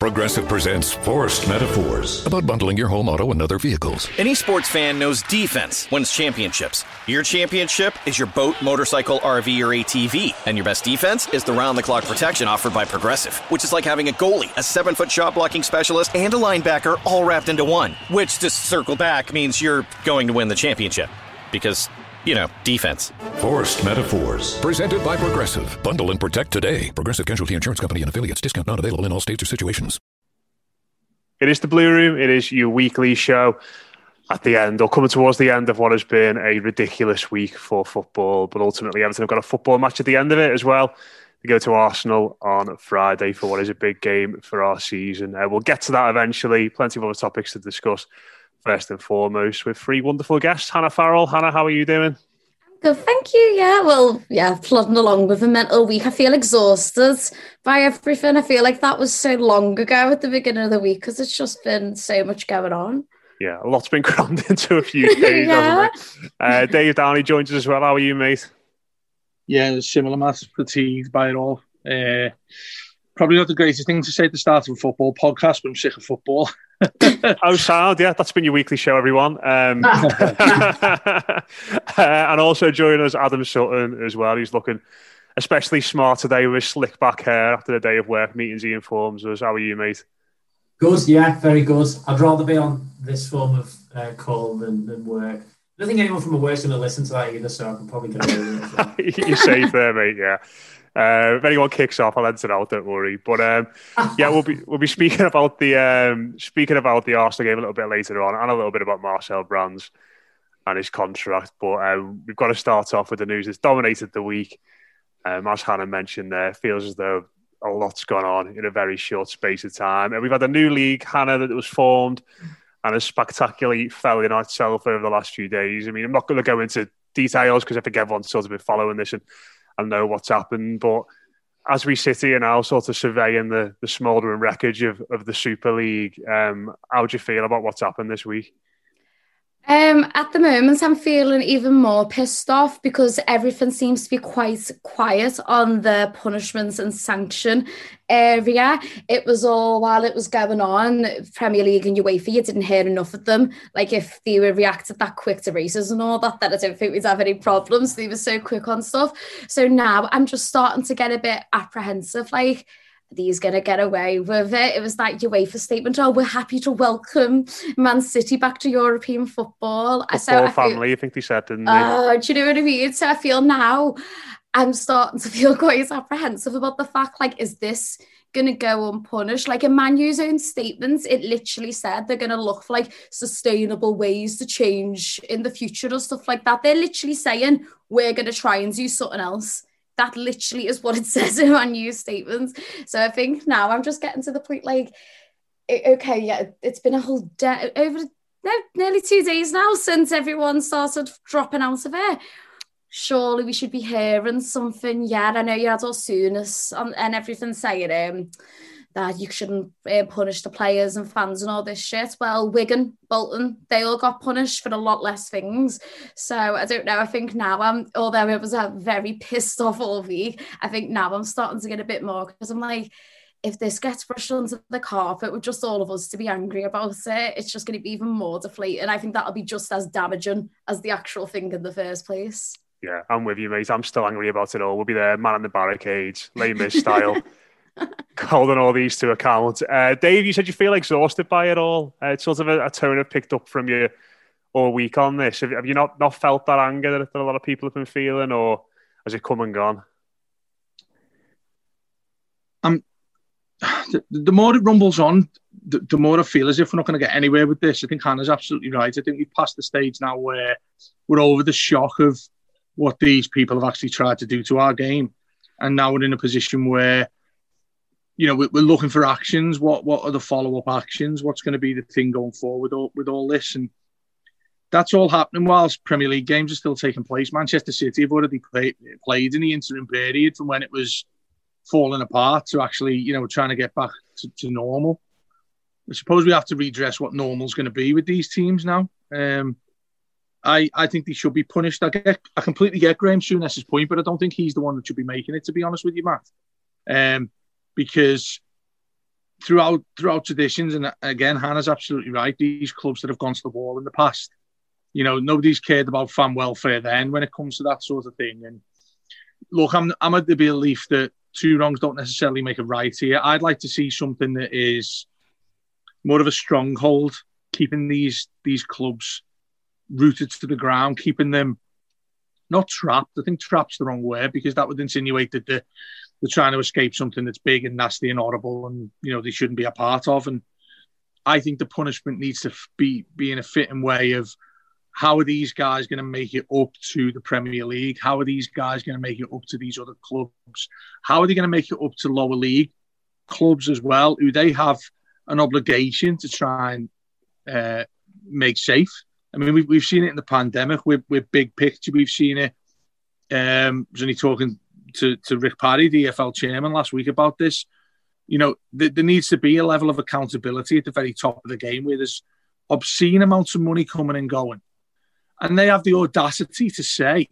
Progressive presents Forced Metaphors about bundling your home auto and other vehicles. Any sports fan knows defense wins championships. Your championship is your boat, motorcycle, RV, or ATV. And your best defense is the round the clock protection offered by Progressive, which is like having a goalie, a seven foot shot blocking specialist, and a linebacker all wrapped into one. Which, to circle back, means you're going to win the championship. Because you know, defense. Forced Metaphors. Presented by Progressive. Bundle and protect today. Progressive Casualty Insurance Company and affiliates. Discount not available in all states or situations. It is the Blue Room. It is your weekly show at the end, or coming towards the end of what has been a ridiculous week for football. But ultimately, Everton have got a football match at the end of it as well. They go to Arsenal on Friday for what is a big game for our season. Uh, we'll get to that eventually. Plenty of other topics to discuss first and foremost with three wonderful guests. Hannah Farrell. Hannah, how are you doing? Good, thank you. Yeah, well, yeah, plodding along with a mental week. I feel exhausted by everything. I feel like that was so long ago at the beginning of the week because it's just been so much going on. Yeah, a lot's been crammed into a few days, yeah. hasn't it? Uh, Dave Downey joins us as well. How are you, mate? Yeah, similar, mass fatigued by it all. Uh, probably not the greatest thing to say at the start of a football podcast, but I'm sick of football. oh, sound. Yeah, that's been your weekly show, everyone. Um, uh, and also join us, Adam Sutton as well. He's looking especially smart today with his slick back hair after the day of work meetings. He informs us. How are you, mate? Good, yeah, very good. I'd rather be on this form of uh, call than, than work. I don't think anyone from the work's going to listen to that either, so I can probably get away with it. You're safe there, mate, yeah. Uh, if anyone kicks off, I'll enter out. Don't worry. But um, yeah, we'll be we'll be speaking about the um, speaking about the Arsenal game a little bit later on, and a little bit about Marcel Brands and his contract. But um, we've got to start off with the news that's dominated the week. Um, as Hannah mentioned, there feels as though a lot's gone on in a very short space of time, and we've had a new league, Hannah, that was formed and has spectacularly fell in itself over the last few days. I mean, I'm not going to go into details because I think everyone's sort of been following this and and know what's happened. But as we sit here now, sort of surveying the, the smouldering wreckage of, of the Super League, um, how do you feel about what's happened this week? Um, at the moment, I'm feeling even more pissed off because everything seems to be quite quiet on the punishments and sanction area. It was all while it was going on, Premier League and UEFA, you didn't hear enough of them. Like if they were reacted that quick to races and all that, then I don't think we'd have any problems. They were so quick on stuff. So now I'm just starting to get a bit apprehensive. Like, these going to get away with it. It was that UEFA statement, oh, we're happy to welcome Man City back to European football. Football so I family, feel, I think they said, didn't they? Oh, do you know what I mean? So I feel now I'm starting to feel quite as apprehensive about the fact, like, is this going to go unpunished? Like in Manu's own statements, it literally said they're going to look for like sustainable ways to change in the future or stuff like that. They're literally saying, we're going to try and do something else that literally is what it says in my news statements. So I think now I'm just getting to the point like, okay, yeah, it's been a whole day over no, nearly two days now since everyone started dropping out of it. Surely we should be hearing something. Yeah, I know you had all Souness and everything saying um, that you shouldn't uh, punish the players and fans and all this shit. Well, Wigan, Bolton, they all got punished for a lot less things. So I don't know. I think now I'm, although it was a very pissed off all week, I think now I'm starting to get a bit more because I'm like, if this gets brushed under the carpet with just all of us to be angry about it, it's just going to be even more deflating. I think that'll be just as damaging as the actual thing in the first place. Yeah, I'm with you, mate. I'm still angry about it all. We'll be there, man in the barricades, lame style, holding all these to account. Uh, Dave, you said you feel exhausted by it all. Uh, it's sort of a, a, tone I've picked up from you all week on this. Have, have you not, not felt that anger that, that a lot of people have been feeling, or has it come and gone? I'm the, the more it rumbles on, the, the, more I feel as if we're not going to get anywhere with this. I think Hannah's absolutely right. I think we've passed the stage now where we're over the shock of what these people have actually tried to do to our game, and now we're in a position where, you know, we're, looking for actions. What what are the follow up actions? What's going to be the thing going forward with all, with all this? And that's all happening whilst Premier League games are still taking place. Manchester City have already play, played in the interim period from when it was falling apart to actually, you know, trying to get back to, to normal. I suppose we have to redress what normal's going to be with these teams now. Um, I, I think they should be punished. I get, I completely get Graham Souness's point, but I don't think he's the one that should be making it. To be honest with you, Matt, um, because throughout throughout traditions, and again, Hannah's absolutely right. These clubs that have gone to the wall in the past, you know, nobody's cared about fan welfare then when it comes to that sort of thing. And look, I'm I'm of the belief that two wrongs don't necessarily make a right here. I'd like to see something that is more of a stronghold, keeping these these clubs rooted to the ground, keeping them not trapped. I think trapped's the wrong word because that would insinuate that they're, they're trying to escape something that's big and nasty and horrible, and you know they shouldn't be a part of. And I think the punishment needs to be be in a fitting way of how are these guys going to make it up to the Premier League? How are these guys going to make it up to these other clubs? How are they going to make it up to lower league clubs as well, who they have an obligation to try and uh, make safe? I mean, we've, we've seen it in the pandemic with, with big picture. We've seen it. Um, I was only talking to, to Rick Parry, the EFL chairman, last week about this. You know, th- there needs to be a level of accountability at the very top of the game where there's obscene amounts of money coming and going and they have the audacity to say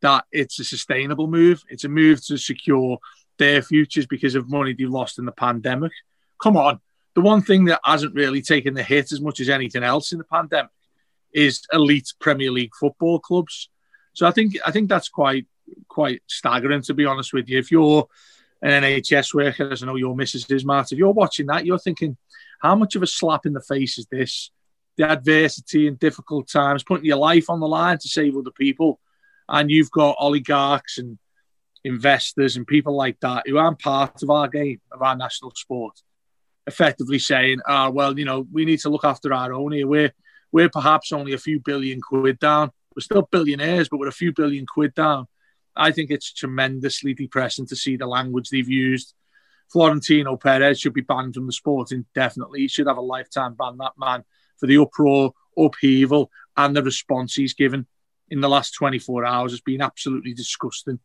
that it's a sustainable move. It's a move to secure their futures because of money they've lost in the pandemic. Come on. The one thing that hasn't really taken the hit as much as anything else in the pandemic is elite Premier League football clubs. So I think I think that's quite quite staggering to be honest with you. If you're an NHS worker, as I know your missus is, if you're watching that, you're thinking, how much of a slap in the face is this the adversity and difficult times, putting your life on the line to save other people. And you've got oligarchs and investors and people like that who aren't part of our game, of our national sport, effectively saying, ah, oh, well, you know, we need to look after our own here. We're, we're perhaps only a few billion quid down. We're still billionaires, but we're a few billion quid down. I think it's tremendously depressing to see the language they've used. Florentino Perez should be banned from the sport indefinitely. He should have a lifetime ban, that man for the uproar, upheaval, and the response he's given in the last 24 hours has been absolutely disgusting.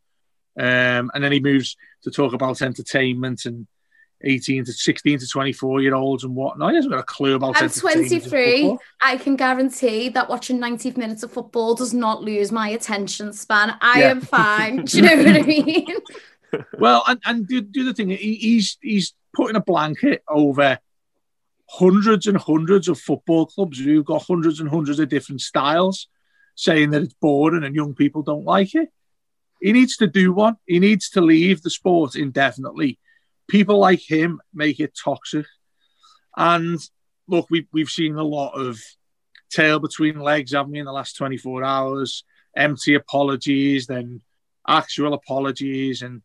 Um, and then he moves to talk about entertainment and 18 to 16 to 24 year olds and whatnot. He hasn't got a clue about I'm 23. I can guarantee that watching 90 minutes of football does not lose my attention span. I yeah. am fine. Do you know what I mean? well, and, and the, the other thing, he, he's he's putting a blanket over hundreds and hundreds of football clubs who've got hundreds and hundreds of different styles saying that it's boring and young people don't like it. He needs to do one. He needs to leave the sport indefinitely. People like him make it toxic. And look, we've, we've seen a lot of tail between legs, haven't we, in the last 24 hours? Empty apologies, then actual apologies. And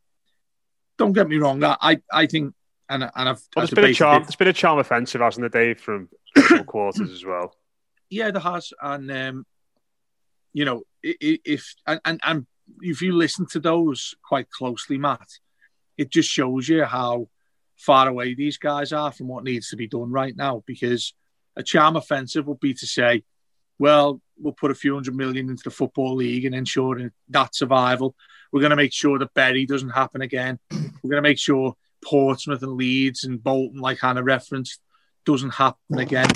don't get me wrong, I, I think and and I've. Well, there's been a charm. There's been a charm offensive, hasn't there, Dave, from quarters as well. Yeah, there has, and um, you know, if and, and and if you listen to those quite closely, Matt, it just shows you how far away these guys are from what needs to be done right now. Because a charm offensive would be to say, well, we'll put a few hundred million into the football league and ensuring that survival. We're going to make sure that Bury doesn't happen again. We're going to make sure Portsmouth and Leeds and Bolton, like Hannah referenced, doesn't happen again.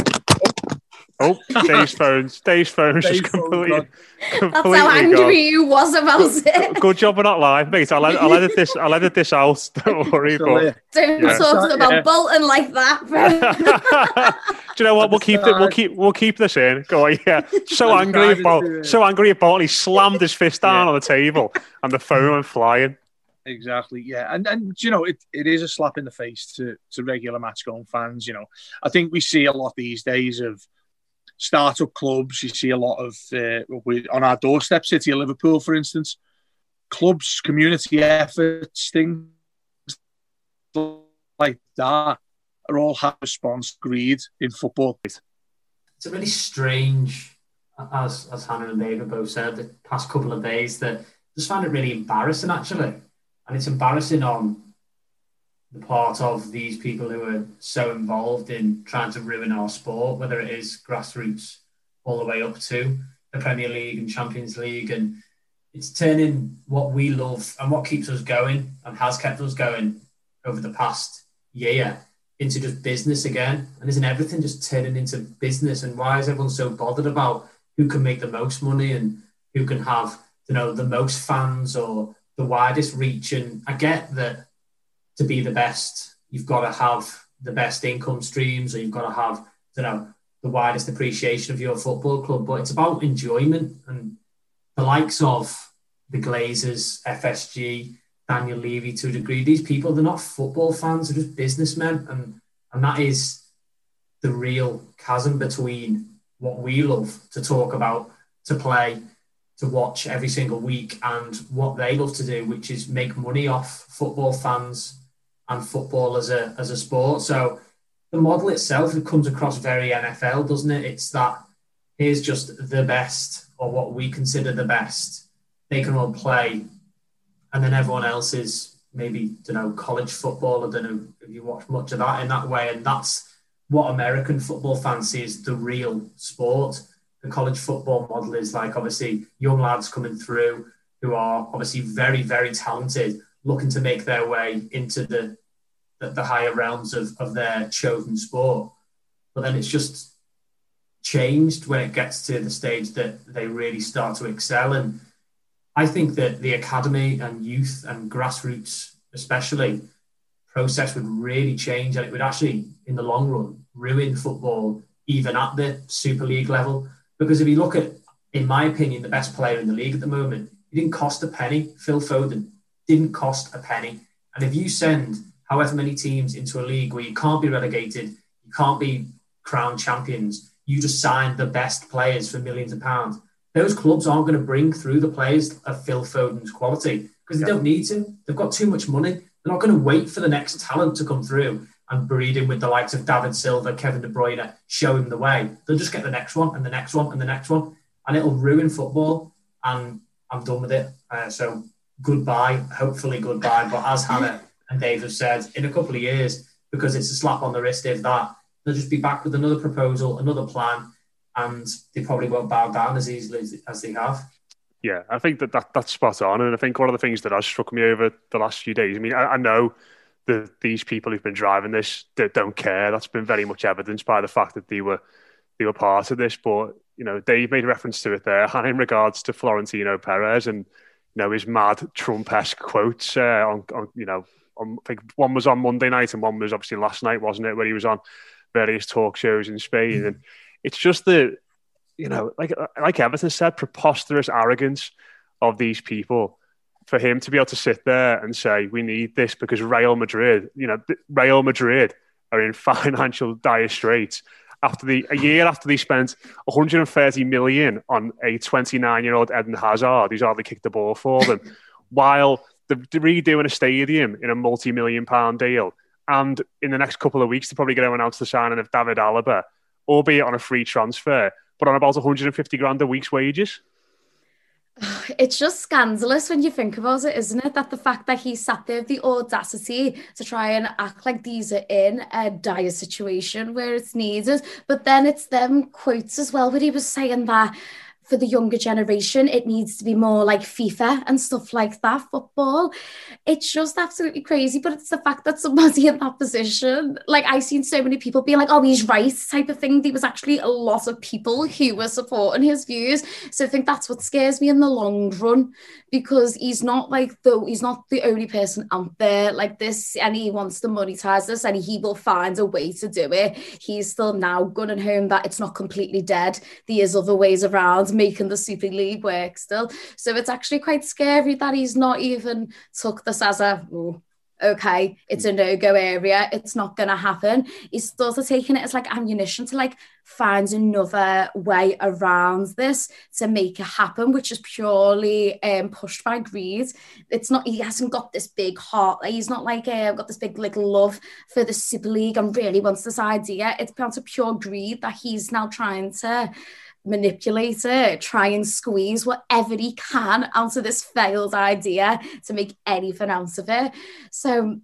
Oh, Dave's phone. Dave's phone is just completely, completely. That's how angry gone. you was about it. Good job we're not live, mate. I'll, ed- I'll edit this. I'll edit this out. Don't worry. But. Don't Yeah. talk So, about yeah. Bolton like that. do you know what? We'll keep it. We'll keep. We'll keep this in. Go on. Yeah. So angry about. to- So angry about. He slammed his fist down on the table, and the phone went flying. Exactly, yeah, and and you know it, it is a slap in the face to to regular match going fans. You know, I think we see a lot these days of startup clubs. You see a lot of uh, on our doorstep, City of Liverpool, for instance, clubs, community efforts, things like that are all have response greed in football. it's a really strange, as as Hannah and David both said, the past couple of days that I just found it really embarrassing actually, and it's embarrassing on part of these people who are so involved in trying to ruin our sport, whether it is grassroots all the way up to the Premier League and Champions League, and it's turning what we love and what keeps us going and has kept us going over the past year into just business again. And isn't everything just turning into business? And why is everyone so bothered about who can make the most money and who can have, you know, the most fans or the widest reach? And I get that to be the best, you've got to have the best income streams or you've got to have, you know, the widest appreciation of your football club. But it's about enjoyment and the likes of the Glazers, FSG, Daniel Levy to a degree. These people, they're not football fans, they're just businessmen. And, and that is the real chasm between what we love to talk about, to play, to watch every single week, and what they love to do, which is make money off football fans and football as a, as a sport. So the model itself it comes across very NFL, doesn't it? It's that here's just the best, or what we consider the best. They can all play and then everyone else is maybe you know college football. I don't know if you watch much of that in that way, and that's what American football see as the real sport. The college football model is like obviously young lads coming through who are obviously very very talented, looking to make their way into the the, the higher realms of, of their chosen sport. But then it's just changed when it gets to the stage that they really start to excel and I think that the academy and youth and grassroots, especially, process would really change, and it would actually, in the long run, ruin football even at the Super League level. Because if you look at, in my opinion, the best player in the league at the moment, he didn't cost a penny. Phil Foden didn't cost a penny. And if you send however many teams into a league where you can't be relegated, you can't be crowned champions, you just sign the best players for millions of pounds those clubs aren't going to bring through the players of Phil Foden's quality because they Yeah. don't need to. They've got too much money. They're not going to wait for the next talent to come through and breed him with the likes of David Silva, Kevin De Bruyne, show him the way. They'll just get the next one and the next one and the next one, and it'll ruin football. And I'm done with it. Uh, so goodbye, hopefully goodbye. But as Hannah and Dave have said, in a couple of years, because it's a slap on the wrist if that, they'll just be back with another proposal, another plan, and they probably won't bow down as easily as, they have. Yeah, I think that, that that's spot on. And I think one of the things that has struck me over the last few days, I mean, I, I know that these people who've been driving this don't care. That's been very much evidenced by the fact that they were they were part of this. But you know, Dave made reference to it there, in regards to Florentino Perez and you know his mad Trump-esque quotes uh, on, on you know, on, I think one was on Monday night and one was obviously last night, wasn't it, where he was on various talk shows in Spain, mm. and it's just the you know, like like Everton said, preposterous arrogance of these people for him to be able to sit there and say we need this because Real Madrid, you know, Real Madrid are in financial dire straits after the a year after they spent 130 million on a 29 year old Eden Hazard. Who's hardly kicked the ball for them, while they're redoing a stadium in a multi million pound deal. And in the next couple of weeks, they're probably going to announce the signing of David Alaba, albeit on a free transfer, but on about 150 grand a week's wages. It's just scandalous when you think about it, isn't it? That the fact that he sat there with the audacity to try and act like these are in a dire situation where it's needed. But then it's them quotes as well, where he was saying that for the younger generation, it needs to be more like FIFA and stuff like that, football. It's just absolutely crazy. But it's the fact that somebody in that position, like I've seen so many people being like, oh, he's right, type of thing. There was actually a lot of people who were supporting his views. So I think that's what scares me in the long run because he's not like the he's not the only person out there like this and he wants to monetize this and he will find a way to do it. He's still now gunning home that it's not completely dead. There is other ways around making the Super League work still. So it's actually quite scary that he's not even took this as a oh, okay, it's a no-go area, it's not gonna happen. He's sort of taking it as like ammunition to like find another way around this to make it happen, which is purely um, pushed by greed. It's not he hasn't got this big heart, like, he's not like uh, got this big little love for the Super League and really wants this idea. It's down to pure greed that he's now trying to manipulate it, try and squeeze whatever he can out of this failed idea to make anything out of it. So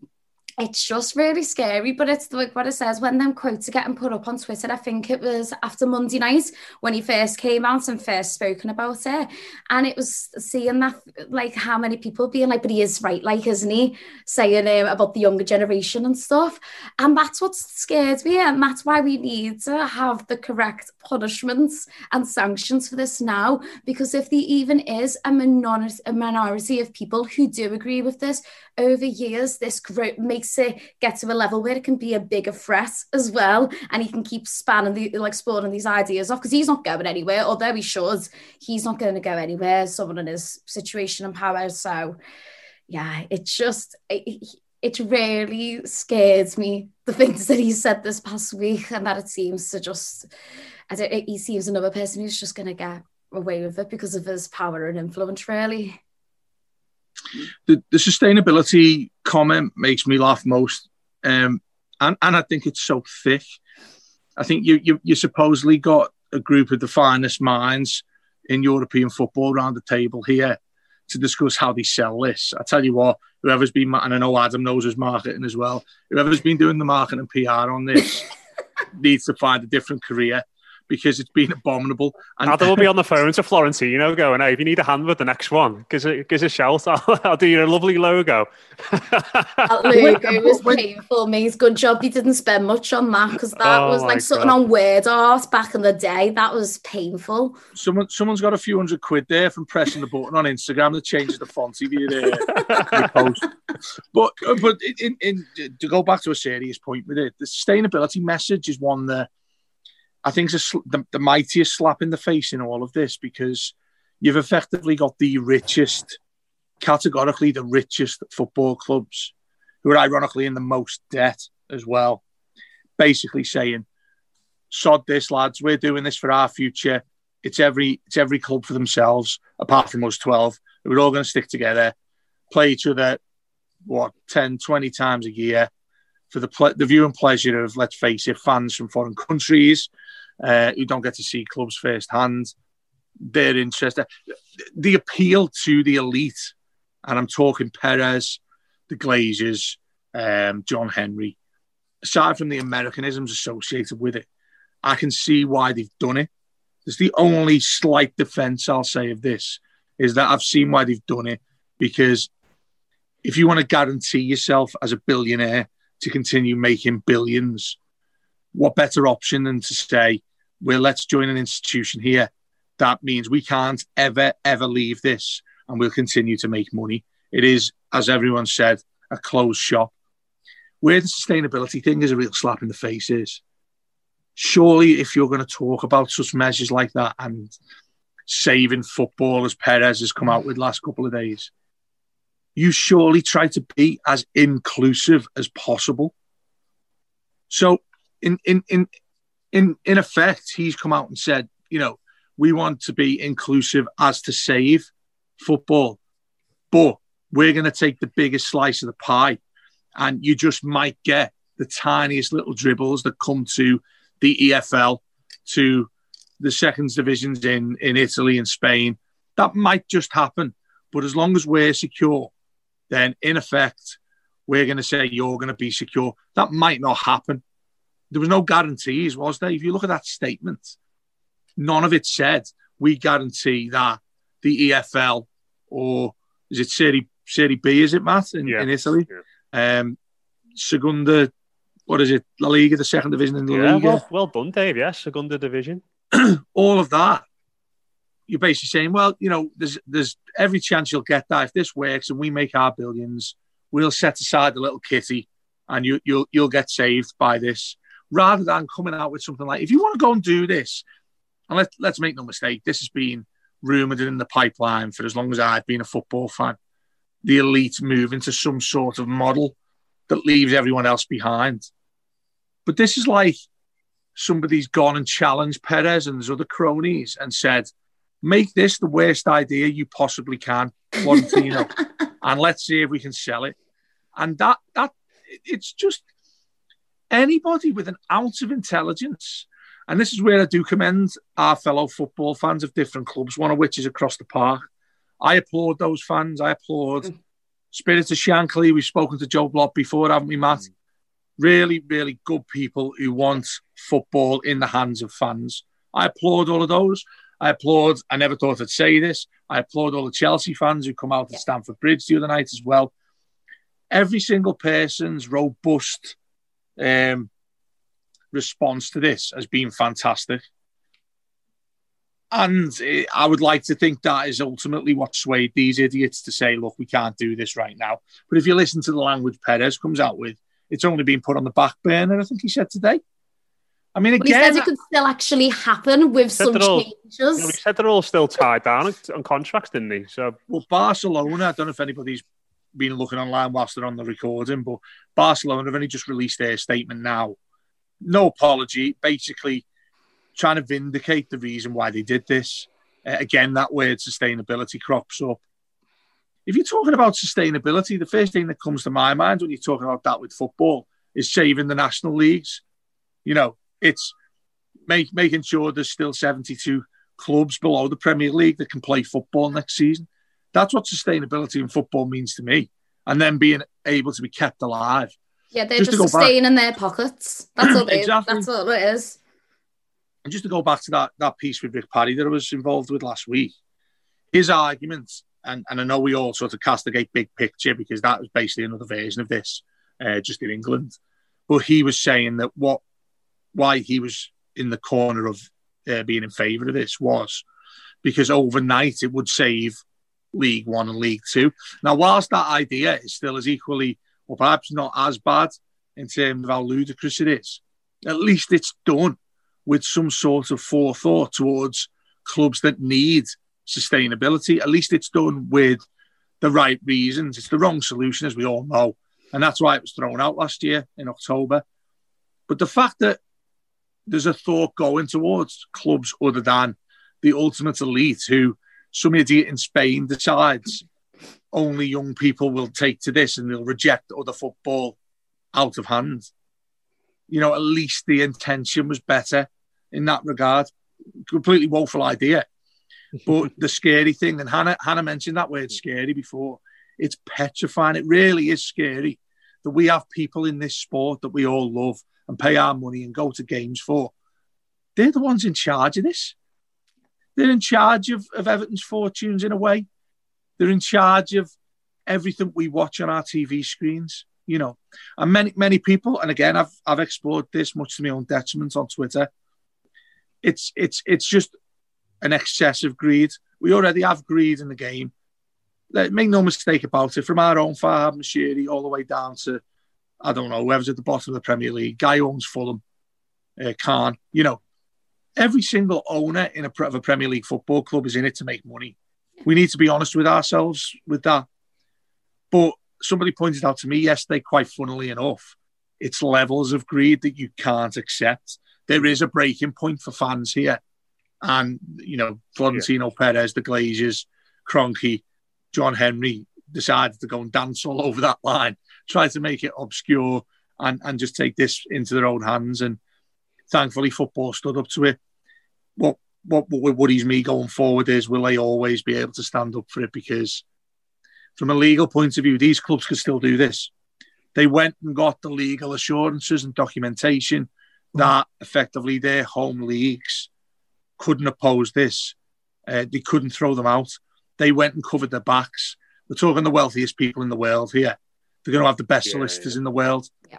it's just really scary, but it's like what it says when them quotes are getting put up on Twitter. I think it was after Monday night when he first came out and first spoken about it. And it was seeing that, like, how many people being like, but he is right, like, isn't he? Saying um, about the younger generation and stuff. And that's what scares me. And that's why we need to have the correct punishments and sanctions for this now. Because if there even is a minority, a minority of people who do agree with this over years, this group makes it get to a level where it can be a bigger threat as well. And he can keep spanning the like exploring these ideas off because he's not going anywhere, although he should. He's not going to go anywhere, someone in his situation and power. So yeah, it's just it, it really scares me the things that he said this past week and that it seems to just don't, he seems another person who's just going to get away with it because of his power and influence really the, the sustainability comment makes me laugh most. Um, and, and I think it's so thick. I think you, you, you supposedly got a group of the finest minds in European football around the table here to discuss how they sell this. I tell you what, whoever's been, and I know Adam knows his marketing as well, whoever's been doing the marketing and PR on this needs to find a different career because it's been abominable. And Adam will be on the phone to Florentino going, hey, if you need a hand with the next one, give us a shout. I'll, I'll do you a lovely logo. that logo was painful, mate. Good job you didn't spend much on that because that oh was like something on word art back in the day. That was painful. Someone, someone's got a few hundred quid there from pressing the button on Instagram that changes the font of your, uh, post. But, but in, in, to go back to a serious point with it, the sustainability message is one that I think it's a, the, the mightiest slap in the face in all of this because you've effectively got the richest, categorically the richest football clubs, who are ironically in the most debt as well, basically saying, "Sod this, lads. We're doing this for our future. It's every it's every club for themselves, apart from us twelve. We're all going to stick together, play each other, what 10, 20 times a year." For the, ple- the view and pleasure of, let's face it, fans from foreign countries, uh, who don't get to see clubs firsthand. Their interest, the appeal to the elite, and I'm talking Perez, the Glazers, um, John Henry. Aside from the Americanisms associated with it, I can see why they've done it. It's the only slight defense I'll say of this is that I've seen why they've done it because if you want to guarantee yourself as a billionaire to continue making billions, what better option than to say, well, let's join an institution here. That means we can't ever, ever leave this and we'll continue to make money. It is, as everyone said, a closed shop. Where the sustainability thing is a real slap in the face is surely if you're going to talk about such measures like that and saving football as Perez has come out with last couple of days, you surely try to be as inclusive as possible. So in in in in in effect, he's come out and said, you know, we want to be inclusive as to save football, but we're going to take the biggest slice of the pie, and you just might get the tiniest little dribbles that come to the EFL, to the second divisions in in Italy and Spain. That might just happen, but as long as we're secure, then in effect, we're going to say you're going to be secure. That might not happen there was no guarantees, was there? If you look at that statement, none of it said we guarantee that the EFL or is it Serie, Serie B, is it, Matt, in, Yeah. in Italy? Yeah. Um, Segunda, what is it, La Liga, the second division in La Yeah, Liga? well, well done, Dave. Yes, Segunda division. all of that, you're basically saying, well, you know, there's there's every chance you'll get that if this works and we make our billions, we'll set aside the little kitty, and you you'll you'll get saved by this, rather than coming out with something like, if you want to go and do this, and let let's make no mistake, this has been rumored in the pipeline for as long as I've been a football fan. The elite move into some sort of model that leaves everyone else behind. But this is like somebody's gone and challenged Perez and his other cronies and said, make this the worst idea you possibly can, Florentino, and let's see if we can sell it. And that that it's just anybody with an ounce of intelligence. And this is where I do commend our fellow football fans of different clubs, one of which is across the park. I applaud those fans. I applaud mm. Spirit of Shankly. We've spoken to Joe Blott before, haven't we, Matt? Mm. Really, really good people who want football in the hands of fans. I applaud all of those. I applaud, I never thought I'd say this. I applaud all the Chelsea fans who come out at Stamford Bridge the other night as well. Every single person's robust um, response to this has been fantastic. And eh, I would like to think that is ultimately what swayed these idiots to say, look, we can't do this right now. But if you listen to the language Perez comes out with, it's only been put on the back burner, I think he said today. I mean, But he again, says it could still actually happen with some they're all- changes. Yeah, we said they're all still tied down on- on contracts, didn't they? So well, Barcelona, I don't know if anybody's been looking online whilst they're on the recording, but Barcelona have only just released their statement now. No apology, basically trying to vindicate the reason why they did this. Uh, again, that word sustainability crops up. If you're talking about sustainability, the first thing that comes to my mind when you're talking about that with football is saving the national leagues. You know, it's make, making sure there's still 72 clubs below the Premier League that can play football next season. That's what sustainability in football means to me. And then being able to be kept alive. yeah, they're just just, go back- staying in their pockets. That's all it is. Exactly. That's all it is. And just to go back to that, that piece with Rick Parry that I was involved with last week, his argument, and, and I know we all sort of castigate big picture because that was basically another version of this, uh, just in England. But he was saying that what why he was in the corner of uh, being in favour of this was because overnight it would save League One and League Two. Now, whilst that idea is still as equally, or perhaps not as bad in terms of how ludicrous it is, at least it's done with some sort of forethought towards clubs that need sustainability. At least it's done with the right reasons. It's the wrong solution, as we all know. And that's why it was thrown out last year in October. But the fact that there's a thought going towards clubs other than the ultimate elite who some idiot in Spain decides only young people will take to this and they'll reject other football out of hand. You know, at least the intention was better in that regard. Completely woeful idea. But the scary thing, and Hannah, Hannah mentioned that word scary before, it's petrifying. It really is scary that we have people in this sport that we all love and pay our money and go to games for. They're the ones in charge of this. They're in charge of, of Everton's fortunes in a way. They're in charge of everything we watch on our TV screens, you know. And many, many people, and again, I've I've explored this much to my own detriment on Twitter. It's it's it's just an excessive greed. We already have greed in the game. Let, make no mistake about it. From our own Farhad Moshiri all the way down to, I don't know, whoever's at the bottom of the Premier League, guy owns Fulham, uh, Khan. You know, every single owner in a, of a Premier League football club is in it to make money. We need to be honest with ourselves with that. But somebody pointed out to me yesterday, quite funnily enough, it's levels of greed that you can't accept. There is a breaking point for fans here. And, you know, Florentino Perez, the Glazers, Kroenke, John Henry decided to go and dance all over that line, try to make it obscure and, and just take this into their own hands. And thankfully, football stood up to it. What, what, what worries me going forward is will they always be able to stand up for it? Because from a legal point of view, these clubs could still do this. They went and got the legal assurances and documentation that effectively their home leagues couldn't oppose this Uh, they couldn't throw them out. They went and covered their backs. We're talking the wealthiest people in the world here. They're going to have the best yeah, solicitors yeah. in the world. Yeah.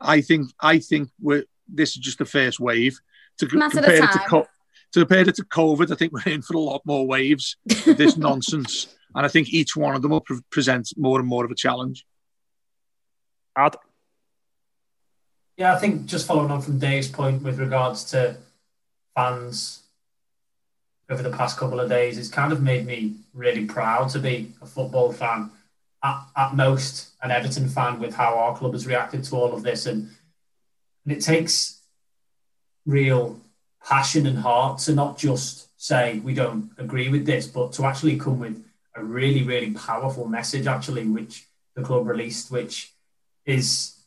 I think I think we're this is just the first wave. To compare it to co- to compare it to COVID, I think we're in for a lot more waves of this nonsense, and I think each one of them will pre- present more and more of a challenge. Ad. Yeah, I think just following on from Dave's point with regards to fans over the past couple of days, it's kind of made me really proud to be a football fan. At, at most, an Everton fan with how our club has reacted to all of this, and, and it takes real passion and heart to not just say we don't agree with this, but to actually come with a really, really powerful message, actually, which the club released, which is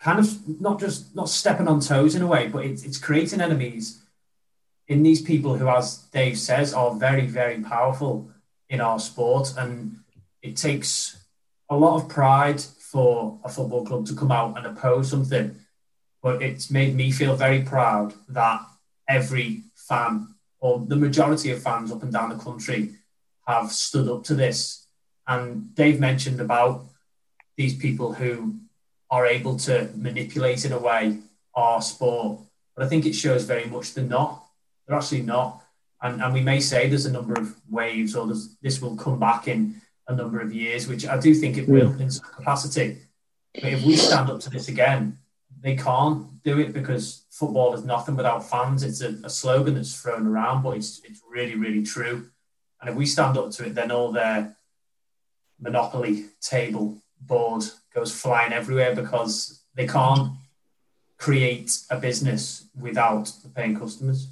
kind of not just not stepping on toes in a way, but it's, it's creating enemies in these people who, as Dave says, are very, very powerful in our sport. And it takes a lot of pride for a football club to come out and oppose something. But it's made me feel very proud that every fan, or the majority of fans up and down the country, have stood up to this. And Dave mentioned about these people who are able to manipulate in a way our sport. But I think it shows very much they're not. They're actually not. And, and we may say there's a number of waves or this will come back in a number of years, which I do think it will in some capacity. But if we stand up to this again, they can't do it because football is nothing without fans. It's a, a slogan that's thrown around, but it's, it's really, really true. And if we stand up to it, then all their monopoly table board goes flying everywhere because they can't create a business without the paying customers.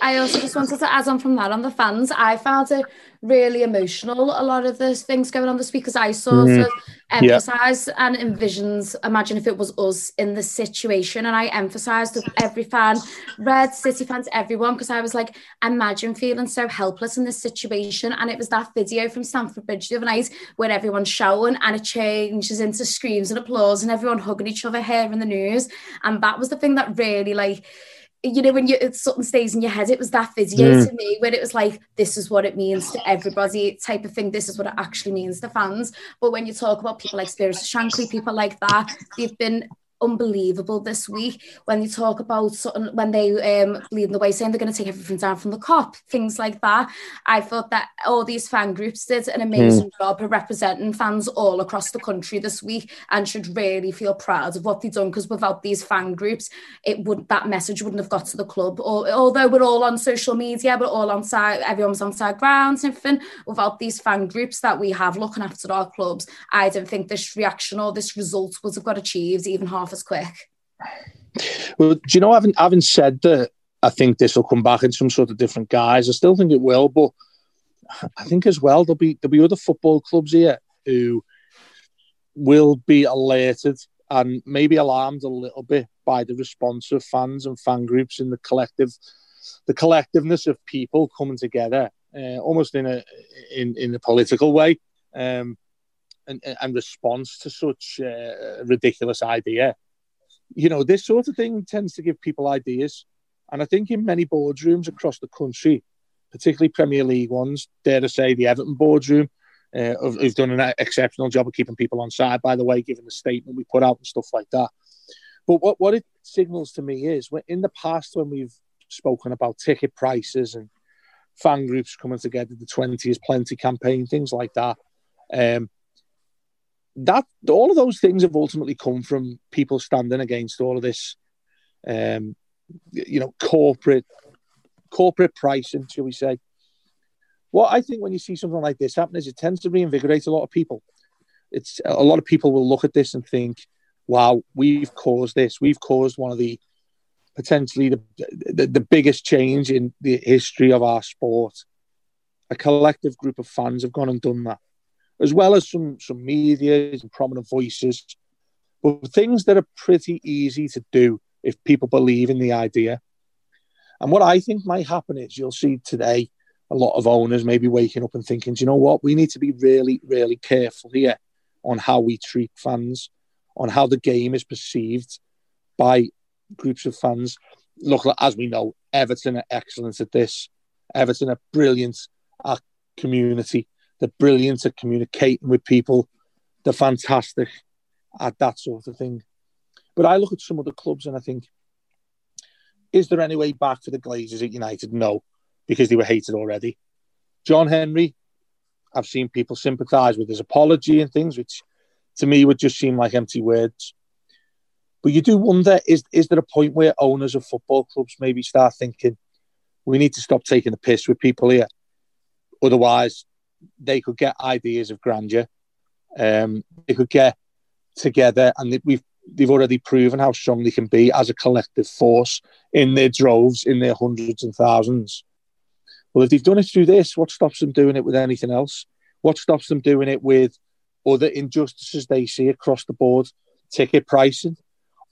I also just wanted to add on from that on the fans. I found it really emotional. A lot of the things going on this week because I sort mm. of emphasize yeah. and envisions. Imagine if it was us in the situation, and I emphasized with every fan, Red City fans, everyone, because I was like, imagine feeling so helpless in this situation. And it was that video from Stamford Bridge the other night where everyone's shouting and it changes into screams and applause and everyone hugging each other here in the news. And that was the thing that really like you know, when you something stays in your head, it was that video mm. to me when it was like, this is what it means to everybody type of thing. This is what it actually means to fans. But when you talk about people like Spirit Shankly, people like that, they've been unbelievable this week when you talk about when they um leading the way saying they're going to take everything down from the Kop things like that i thought that all these fan groups did an amazing mm. job of representing fans all across the country this week and should really feel proud of what they've done because without these fan groups it would that message wouldn't have got to the club or, although we're all on social media we're all on side everyone's on side grounds and everything without these fan groups that we have looking after our clubs i don't think this reaction or this result would have got achieved even half as quick. Well, do you know, having having said that, I think this will come back in some sort of different guise. I still think it will, but I think as well there'll be there'll be other football clubs here who will be alerted and maybe alarmed a little bit by the response of fans and fan groups and the collective the collectiveness of people coming together uh, almost in a in in a political way um, and, and response to such uh, a ridiculous idea you know, this sort of thing tends to give people ideas. And I think in many boardrooms across the country, particularly Premier League ones, dare to say the Everton boardroom, uh, who've done an exceptional job of keeping people on side, by the way, given the statement we put out and stuff like that. But what, what it signals to me is in the past, when we've spoken about ticket prices and fan groups coming together, the 20 is plenty campaign, things like that, um, that all of those things have ultimately come from people standing against all of this, um, you know, corporate corporate pricing, shall we say? What I think when you see something like this happen is it tends to reinvigorate a lot of people. It's a lot of people will look at this and think, "Wow, we've caused this. We've caused one of the potentially the, the, the biggest change in the history of our sport." A collective group of fans have gone and done that as well as some some media and prominent voices, but things that are pretty easy to do if people believe in the idea. And what I think might happen is you'll see today a lot of owners maybe waking up and thinking, you know what, we need to be really, really careful here on how we treat fans, on how the game is perceived by groups of fans. Look, as we know, Everton are excellent at this. Everton are brilliant at community. They're brilliant at communicating with people. They're fantastic at that sort of thing. But I look at some of the clubs and I think, is there any way back for the Glazers at United? No, because they were hated already. John Henry, I've seen people sympathise with his apology and things, which to me would just seem like empty words. But you do wonder is, is there a point where owners of football clubs maybe start thinking, we need to stop taking the piss with people here? Otherwise, they could get ideas of grandeur. Um, they could get together, and we've they've already proven how strong they can be as a collective force in their droves, in their hundreds and thousands. Well, if they've done it through this, what stops them doing it with anything else? What stops them doing it with other injustices they see across the board, ticket pricing,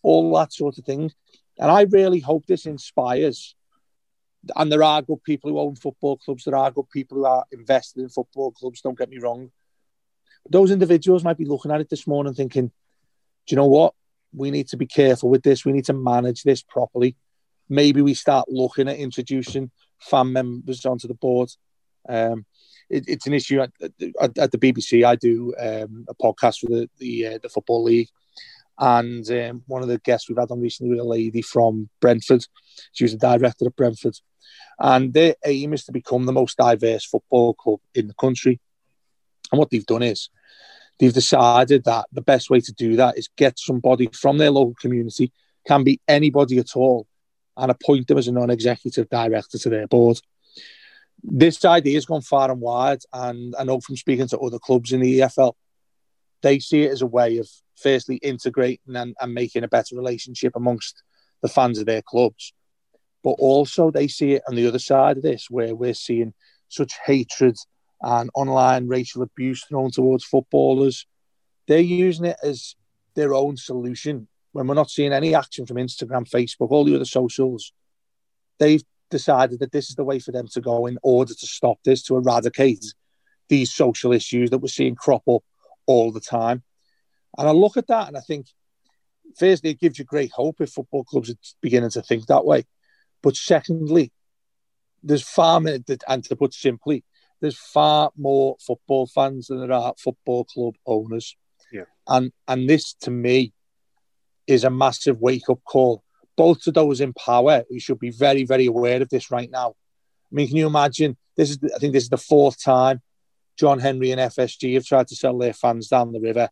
all that sort of thing? And I really hope this inspires. And there are good people who own football clubs. There are good people who are invested in football clubs. Don't get me wrong. But those individuals might be looking at it this morning thinking, do you know what? We need to be careful with this. We need to manage this properly. Maybe we start looking at introducing fan members onto the board. Um, it, it's an issue at, at, at, the BBC. I do um, a podcast for the the, uh, the football league, and um, one of the guests we've had on recently was a lady from Brentford. She was a director at Brentford, and their aim is to become the most diverse football club in the country. And what they've done is they've decided that the best way to do that is get somebody from their local community, can be anybody at all, and appoint them as a non-executive director to their board. This idea has gone far and wide, and I know from speaking to other clubs in the EFL, they see it as a way of firstly integrating and, and making a better relationship amongst the fans of their clubs. But also they see it on the other side of this, where we're seeing such hatred and online racial abuse thrown towards footballers. They're using it as their own solution when we're not seeing any action from Instagram, Facebook, all the other socials, they've decided that this is the way for them to go in order to stop this, to eradicate these social issues that we're seeing crop up all the time. And I look at that and I think, firstly, it gives you great hope if football clubs are beginning to think that way. But secondly, there's far, and to put simply, there's far more football fans than there are football club owners. Yeah. And and this to me is a massive wake up call, both to those in power who should be very, very aware of this right now. I mean, can you imagine? This is, I think, this is the fourth time John Henry and FSG have tried to sell their fans down the river.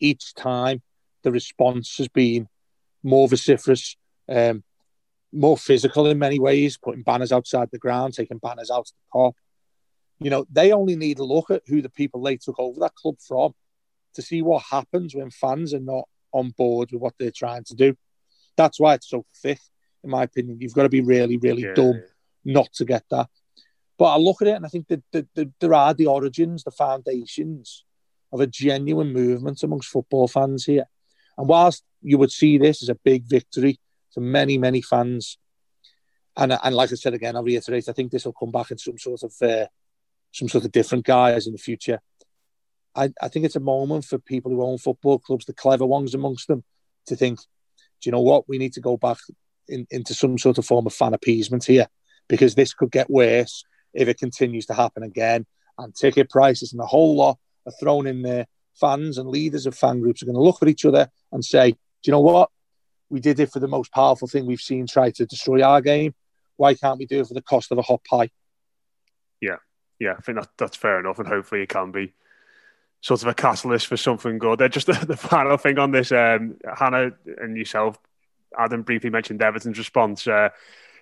Each time, the response has been more vociferous, um, more physical in many ways, putting banners outside the ground, taking banners out of the Kop. You know, they only need to look at who the people they took over that club from to see what happens when fans are not on board with what they're trying to do. That's why it's so thick, in my opinion. You've got to be really, really yeah, dumb not to get that. But I look at it and I think that, that, that there are the origins, the foundations of a genuine movement amongst football fans here. And whilst you would see this as a big victory to many, many fans, and, and like I said again, I'll reiterate, I think this will come back in some sort of uh, some sort of different guise in the future. I, I think it's a moment for people who own football clubs, the clever ones amongst them, to think, do you know what? We need to go back in, into some sort of form of fan appeasement here because this could get worse if it continues to happen again. And ticket prices and a whole lot are thrown in there. Fans and leaders of fan groups are going to look at each other and say, do you know what? We did it for the most powerful thing we've seen try to destroy our game. Why can't we do it for the cost of a hot pie? Yeah, yeah, I think that, that's fair enough, and hopefully it can be sort of a catalyst for something good. Uh, just the, the, final thing on this, um, Hannah and yourself, Adam briefly mentioned Everton's response. Uh,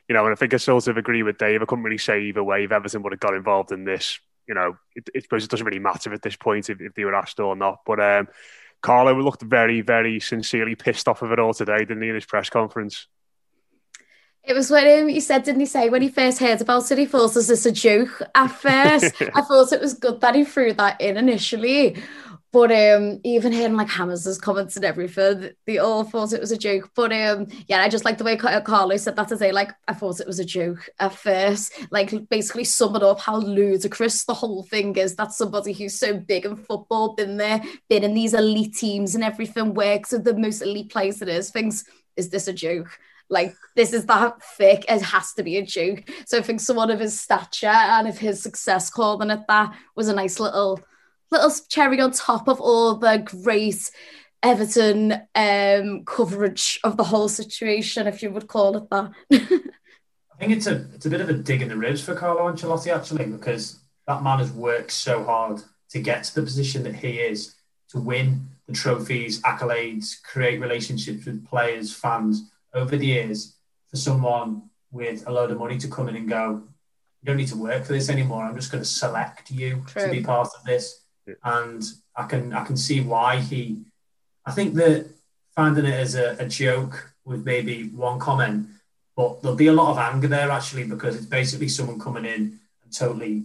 you know, and I think I sort of agree with Dave. I couldn't really say either way if Everton would have got involved in this. You know, it, it, it doesn't really matter at this point if, if they were asked or not. But um, Carlo looked very, very sincerely pissed off of it all today, didn't he, in his press conference? It was when um, he said, didn't he say, when he first heard about it, he thought this a joke at first. I thought it was good that he threw that in initially. But um, even hearing like Hammers' comments and everything, they all thought it was a joke. But um, yeah, I just like the way Carlo said that to say, like, I thought it was a joke at first. Like, basically summing up how ludicrous the whole thing is. That somebody who's so big in football, been there, been in these elite teams and everything, works with the most elite players it is, thinks, is this a joke? Like this is that thick, it has to be a joke. So I think someone of his stature and of his success calling it that was a nice little little cherry on top of all the great Everton um, coverage of the whole situation, if you would call it that. I think it's a it's a bit of a dig in the ribs for Carlo Ancelotti actually, because that man has worked so hard to get to the position that he is, to win the trophies, accolades, create relationships with players, fans over the years. For someone with a load of money to come in and go, you don't need to work for this anymore. I'm just going to select you True. to be part of this, yeah. and I can I can see why he I think that finding it as a, a joke with maybe one comment, but there'll be a lot of anger there actually because it's basically someone coming in and totally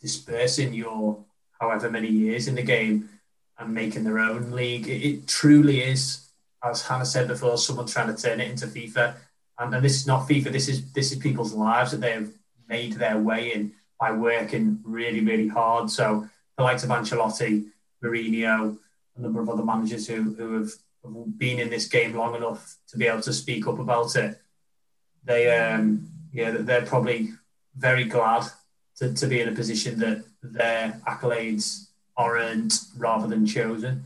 dispersing your however many years in the game and making their own league. It, it truly is, as Hannah said before, someone trying to turn it into FIFA. And, and this is not FIFA. This is this is people's lives that they have made their way in by working really, really hard. So the likes of Ancelotti, Mourinho, a number of other managers who, who have been in this game long enough to be able to speak up about it. They, um, yeah, they're probably very glad to, to be in a position that their accolades are earned rather than chosen.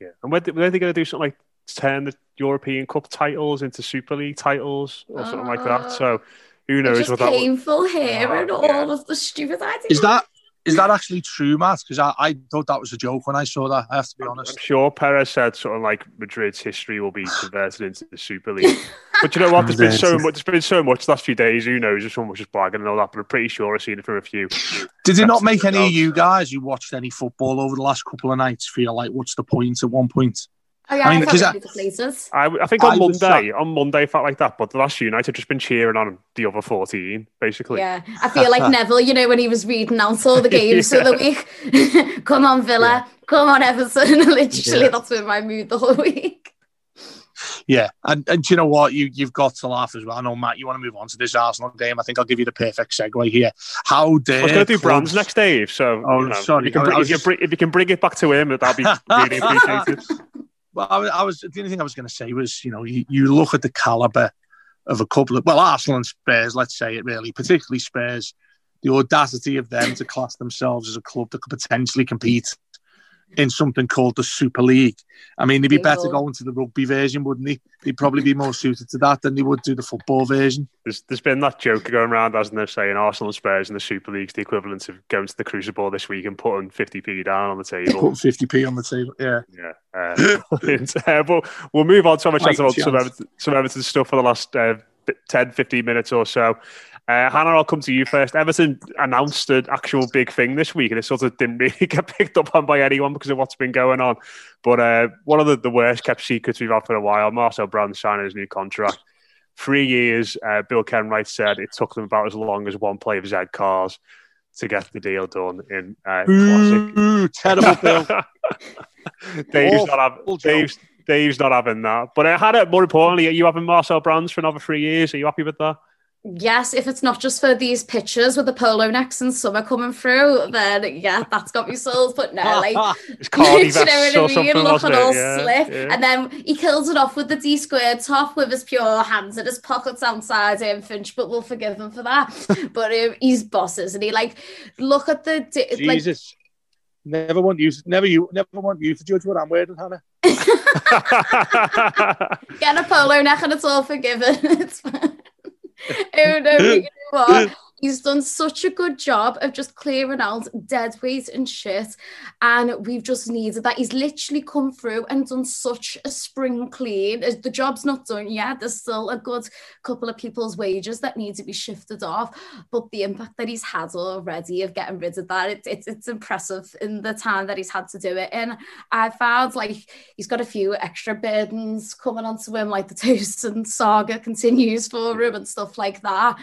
Yeah, and when, when are they going to do something like turn the European Cup titles into Super League titles or something like that? So who knows it's what that painful hearing oh, all of the stupid ideas. Is that is that actually true, Matt? Because I, I thought that was a joke when I saw that. I have to be honest. I'm sure Perez said sort of like Madrid's history will be converted into the Super League. but you know what? There's been so much. There's been so much the last few days. Who knows? If someone was just blagging and all that. But I'm pretty sure I've seen it from a few. Did it not make any of you guys who watched any football over the last couple of nights feel like what's the point at one point? Oh yeah, I, mean, I, I, I think on I Monday, on Monday, felt like that. But the last few nights, I've just been cheering on the other fourteen, basically. Yeah, I feel like Neville, you know, when he was reading out all the games yeah. of the week. come on, Villa. Yeah. Come on, Everton. Literally, yeah. that's been my mood the whole week. Yeah, and, and you know what? You you've got to laugh as well. I know Matt, you want to move on to this Arsenal game. I think I'll give you the perfect segue here. How dare I was going to do Brands next, Dave. So, oh, you know, sorry. If you, can, if, you bring, if you can bring it back to him, that'd be really appreciated. Well, I, I, was the only thing I was going to say was, you know, you, you look at the caliber of a couple of well, Arsenal and Spurs. Let's say it really, particularly Spurs, the audacity of them to class themselves as a club that could potentially compete in something called the Super League. I mean, they'd be better going to the rugby version, wouldn't they? They'd probably be more suited to that than they would do the football version. There's, there's been that joke going around, hasn't there, saying Arsenal and Spurs in the Super League's the equivalent of going to the Crucible this week and putting 50p down on the table. Putting 50p on the table, yeah. Yeah. Uh, uh, but we'll move on to have a chat about some Everton, some Everton stuff for the last uh, 10, 15 minutes or so. Uh, Hannah, I'll come to you first. Everton announced an actual big thing this week, and it sort of didn't really get picked up on by anyone because of what's been going on. But uh, one of the, the worst kept secrets we've had for a while, Marcel Brands signing his new contract. Three years, uh, Bill Kenwright said it took them about as long as one play of Z cars to get the deal done in uh, Ooh, terrible Bill. Dave's, not having, Dave's, Dave's not having that. But I had it more importantly, are you having Marcel Brands for another three years? Are you happy with that? Yes, if it's not just for these pictures with the polo necks and summer coming through, then yeah, that's got me sold. But no, like, it's you know what I mean? Looking all yeah, slip. Yeah. And then he kills it off with the D squared top with his pure hands and his pockets outside him, Finch, but we'll forgive him for that. but um, he's bosses and he like, look at the. Jesus. Like, Never want you, never you, never want you to judge what I'm wearing, Hannah. Get a polo neck and it's all forgiven. It's fine no, you know what? He's done such a good job of just clearing out dead weight and shit. And we've just needed that. He's literally come through and done such a spring clean. The job's not done yet. There's still a good couple of people's wages that need to be shifted off. But the impact that he's had already of getting rid of that, it, it, it's impressive in the time that he's had to do it. And I found like he's got a few extra burdens coming onto him, like the Tosun saga continues for him and stuff like that.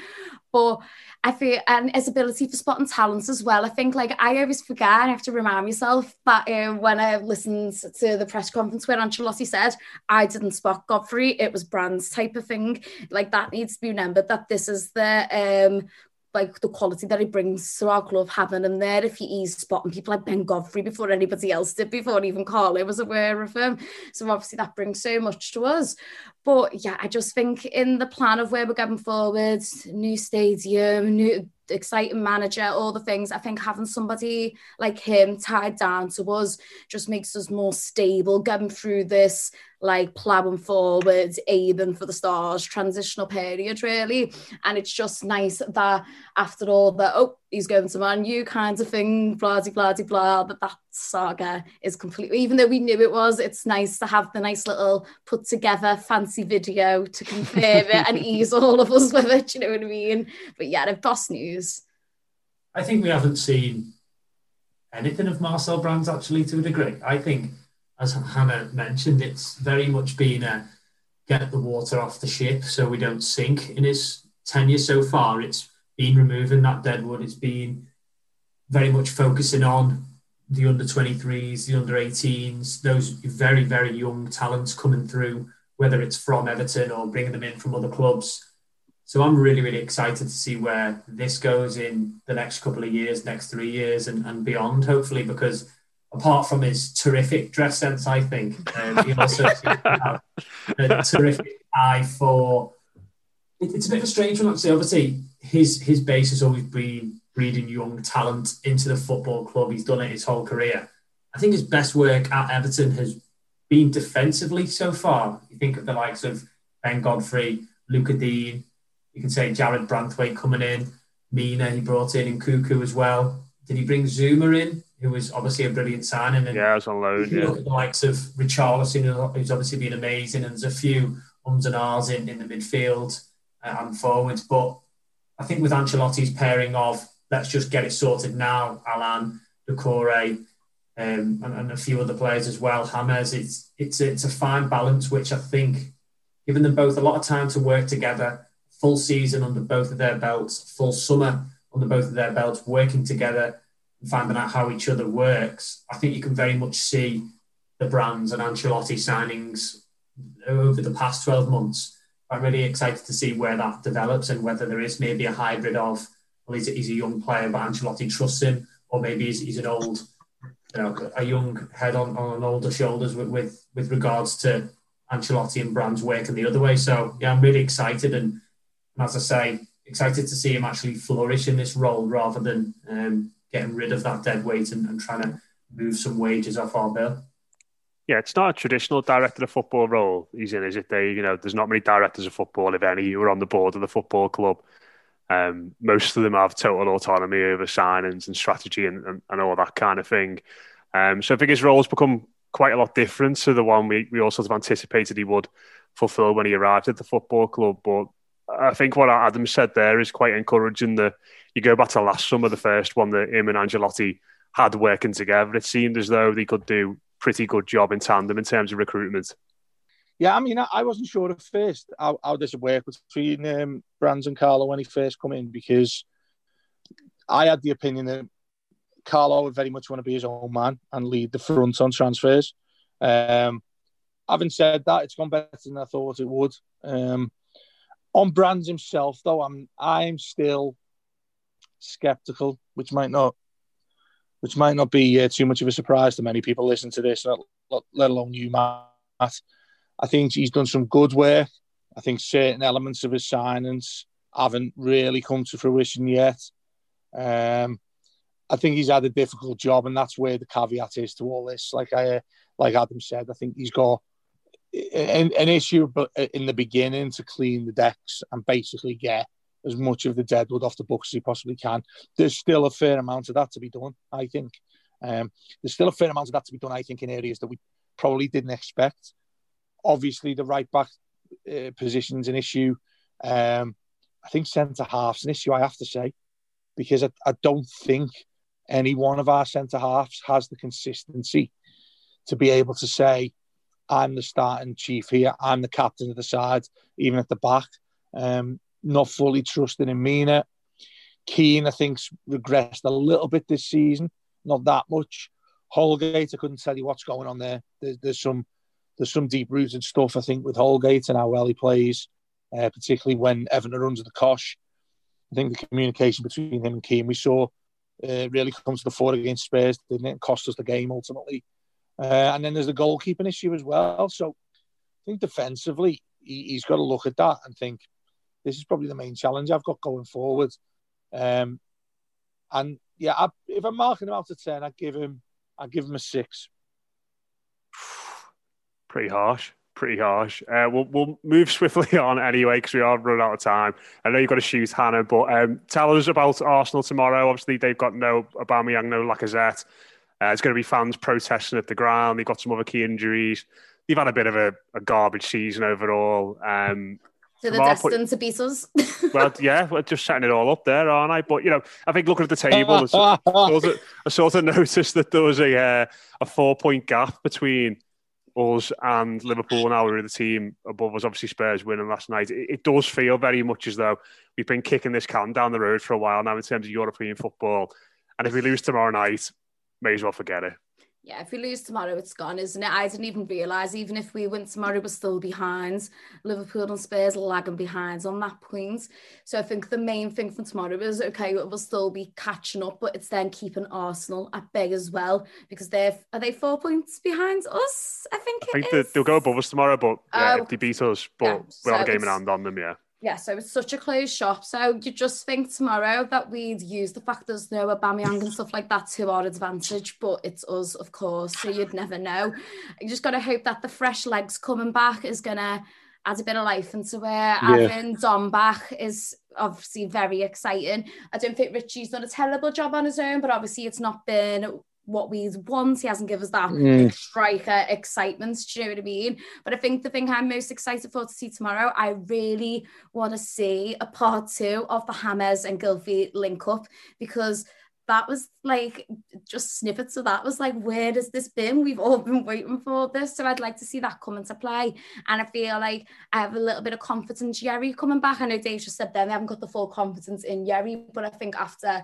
But I feel and his ability for spotting talents as well. I think like I always forget, I have to remind myself that um, when I listened to the press conference where Ancelotti said I didn't spot Godfrey, it was Brands type of thing. Like that needs to be remembered that this is the um like the quality that he brings to our club, having him there if he is spotting people like Ben Godfrey before anybody else did, before even Carlo was aware of him. So obviously that brings so much to us. But yeah, I just think in the plan of where we're going forward, new stadium, new exciting manager, all the things. I think having somebody like him tied down to us just makes us more stable, getting through this like plowing forward, aiming for the stars, transitional period, really. And it's just nice that after all that, oh, he's going to Man U kind of thing, blah, blah, blah, blah, that that saga is completely, even though we knew it was, it's nice to have the nice little put together fancy video to confirm it and ease all of us with it, you know what I mean? But yeah, the boss news. I think we haven't seen anything of Marcel Brands actually to a degree. I think as Hannah mentioned, it's very much been a get the water off the ship so we don't sink. In his tenure so far, it's been removing that dead wood. It's been very much focusing on the under 23s, the under 18s, those very, very young talents coming through, whether it's from Everton or bringing them in from other clubs. So I'm really, really excited to see where this goes in the next couple of years, next three years, and, and beyond, hopefully, because apart from his terrific dress sense, I think um, he also a terrific eye for. It, it's a bit of a strange one, actually. Obviously, his his base has always been breeding young talent into the football club. He's done it his whole career. I think his best work at Everton has been defensively so far. You think of the likes of Ben Godfrey, Lucas Digne. You can say Jarrad Branthwaite coming in, Mina he brought in, and Nkunku as well. Did he bring Zouma in? Who was obviously a brilliant signing. And yeah, was loan. You yeah. look at the likes of Richarlison, who's obviously been amazing, and there's a few ums and ahs in, in the midfield uh, and forwards. But I think with Ancelotti's pairing of let's just get it sorted now, Allan, Doucouré, um, and, and, a few other players as well, Hammers, it's it's it's a fine balance, which I think, giving them both a lot of time to work together, full season under both of their belts, full summer under both of their belts, working together finding out how each other works, I think you can very much see the brands and Ancelotti signings over the past 12 months. I'm really excited to see where that develops and whether there is maybe a hybrid of, well, he's a, he's a young player, but Ancelotti trusts him, or maybe he's, he's an old, you know, a young head on, on older shoulders with, with, with regards to Ancelotti and Brands working the other way. So, yeah, I'm really excited. And, and as I say, excited to see him actually flourish in this role rather than um, getting rid of that dead weight and, and trying to move some wages off our bill. Yeah, it's not a traditional director of football role he's in, is it? They, you know, there's not many directors of football, if any, who are on the board of the football club. Um, most of them have total autonomy over signings and strategy and, and, and all that kind of thing. Um, so I think his role's become quite a lot different to the one we, we all sort of anticipated he would fulfill when he arrived at the football club. But I think what Adam said there is quite encouraging that you go back to last summer, the first one that him and Ancelotti had working together. It seemed as though they could do pretty good job in tandem in terms of recruitment. Yeah, I mean, I wasn't sure at first how, how this would work between um, Brands and Carlo when he first come in because I had the opinion that Carlo would very much want to be his own man and lead the front on transfers. Um, having said that, it's gone better than I thought it would. Um, on Brands himself, though, I'm I'm still skeptical, which might not which might not be uh, too much of a surprise to many people listening to this, let alone you, Matt. I think he's done some good work. I think certain elements of his signings haven't really come to fruition yet. Um, I think he's had a difficult job, and that's where the caveat is to all this. Like I, like Adam said, I think he's got an, an issue, but in the beginning to clean the decks and basically get as much of the deadwood off the books as he possibly can. There's still a fair amount of that to be done, I think. Um, there's still a fair amount of that to be done, I think, in areas that we probably didn't expect. Obviously, the right back uh, position's an issue. Um, I think centre half's an issue, I have to say, because I, I don't think any one of our centre halves has the consistency to be able to say, I'm the starting chief here, I'm the captain of the side, even at the back. Um, not fully trusting in Mina. Keane, I think, regressed a little bit this season, not that much. Holgate, I couldn't tell you what's going on there. There's, there's some there's some deep rooted stuff I think with Holgate and how well he plays, uh, particularly when Everton runs the cosh. I think the communication between him and Keane we saw uh, really comes to the fore against Spurs, didn't it? And cost us the game ultimately. Uh, and then there's the goalkeeping issue as well. So I think defensively, he, has got to look at that and think this is probably the main challenge I've got going forward. Um, and yeah, I, if I'm marking him out of ten, I'd give him, I'd give him a six. Pretty harsh pretty harsh. Uh, we'll, we'll move swiftly on anyway because we are running out of time. I know you've got to shoot Hannah, but um, tell us about Arsenal tomorrow. Obviously, they've got no Aubameyang, no Lacazette. Uh, it's going to be fans protesting at the ground. They've got some other key injuries. They've had a bit of a, a garbage season overall. Um, they're destined point, to us. well, yeah, we're just setting it all up there, aren't I? But you know, I think looking at the table, I sort, of, I sort of noticed that there was a uh, a four point gap between us and Liverpool now we're the team above us. Obviously, Spurs winning last night. It, it, does feel very much as though we've been kicking this can down the road for a while now in terms of European football. And if we lose tomorrow night, may as well forget it yeah, if we lose tomorrow, it's gone, isn't it? I didn't even realise, even if we win tomorrow, we're still behind. Liverpool and Spurs lagging behind on that point. So I think the main thing for tomorrow is okay, we'll still be catching up, but it's then keeping Arsenal at bay as well because they're are they four points behind us? I think. I think they'll go above us tomorrow, but yeah, oh, if they beat us, but yeah, we'll have a game in hand on them, yeah yeah, so it's such a closed shop. So you just think tomorrow that we'd use the fact there's no Aubameyang and stuff like that to our advantage, but it's us, of course. So you'd never know. You just got to hope that the fresh legs coming back is gonna add a bit of life into where yeah. having Dom back is obviously very exciting. I don't think Richie's done a terrible job on his own, but obviously it's not been what we want. He hasn't given us that mm. striker excitement. Do you know what I mean? But I think the thing I'm most excited for to see tomorrow, I really want to see a part two of the Hammers and Gylfi link up because that was like just snippets of that was like where has this been we've all been waiting for this so i'd like to see that come into play and i feel like i have a little bit of confidence Yerry coming back i know dave just said then they haven't got the full confidence in Yerry but i think after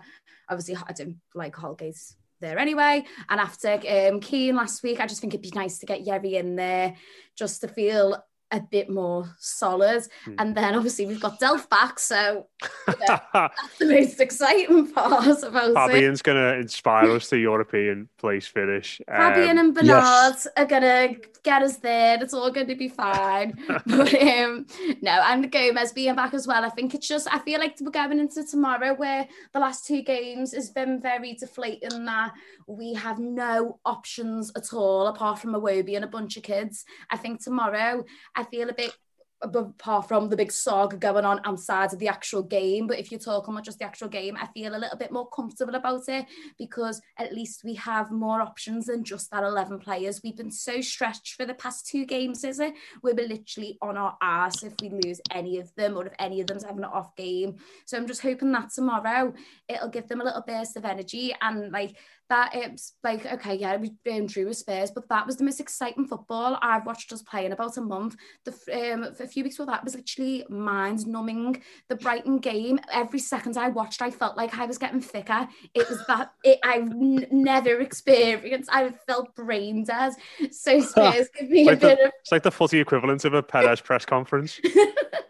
obviously i don't like Holgate's there anyway. And after um, Keane last week, I just think it'd be nice to get Yerry in there just to feel a bit more solid. Mm. And then obviously we've got Delph back, so yeah, that's the most exciting part, I suppose. Fabian's going to inspire us to European place finish. Fabian um, and Bernard yes. are going to get us there. It's all going to be fine. but um, no, and Gomes being back as well. I think it's just, I feel like we're going into tomorrow where the last two games has been very deflating that we have no options at all apart from Iwobi and a bunch of kids. I think tomorrow, I feel a bit apart from the big saga going on outside of the actual game. But if you're talking about just the actual game, I feel a little bit more comfortable about it because at least we have more options than just that 11 players. We've been so stretched for the past two games, is it? We're literally on our ass if we lose any of them or if any of them's having an off game. So I'm just hoping that tomorrow it'll give them a little burst of energy and like that it's like okay yeah we've been through with Spurs but that was the most exciting football I've watched us play in about a month. The um, a few weeks before that was literally mind numbing the Brighton game every second I watched I felt like I was getting thicker. It was that it I've n- never experienced I felt brain dead. So Spurs give me a bit the, of it's like the footy equivalent of a Perez press conference.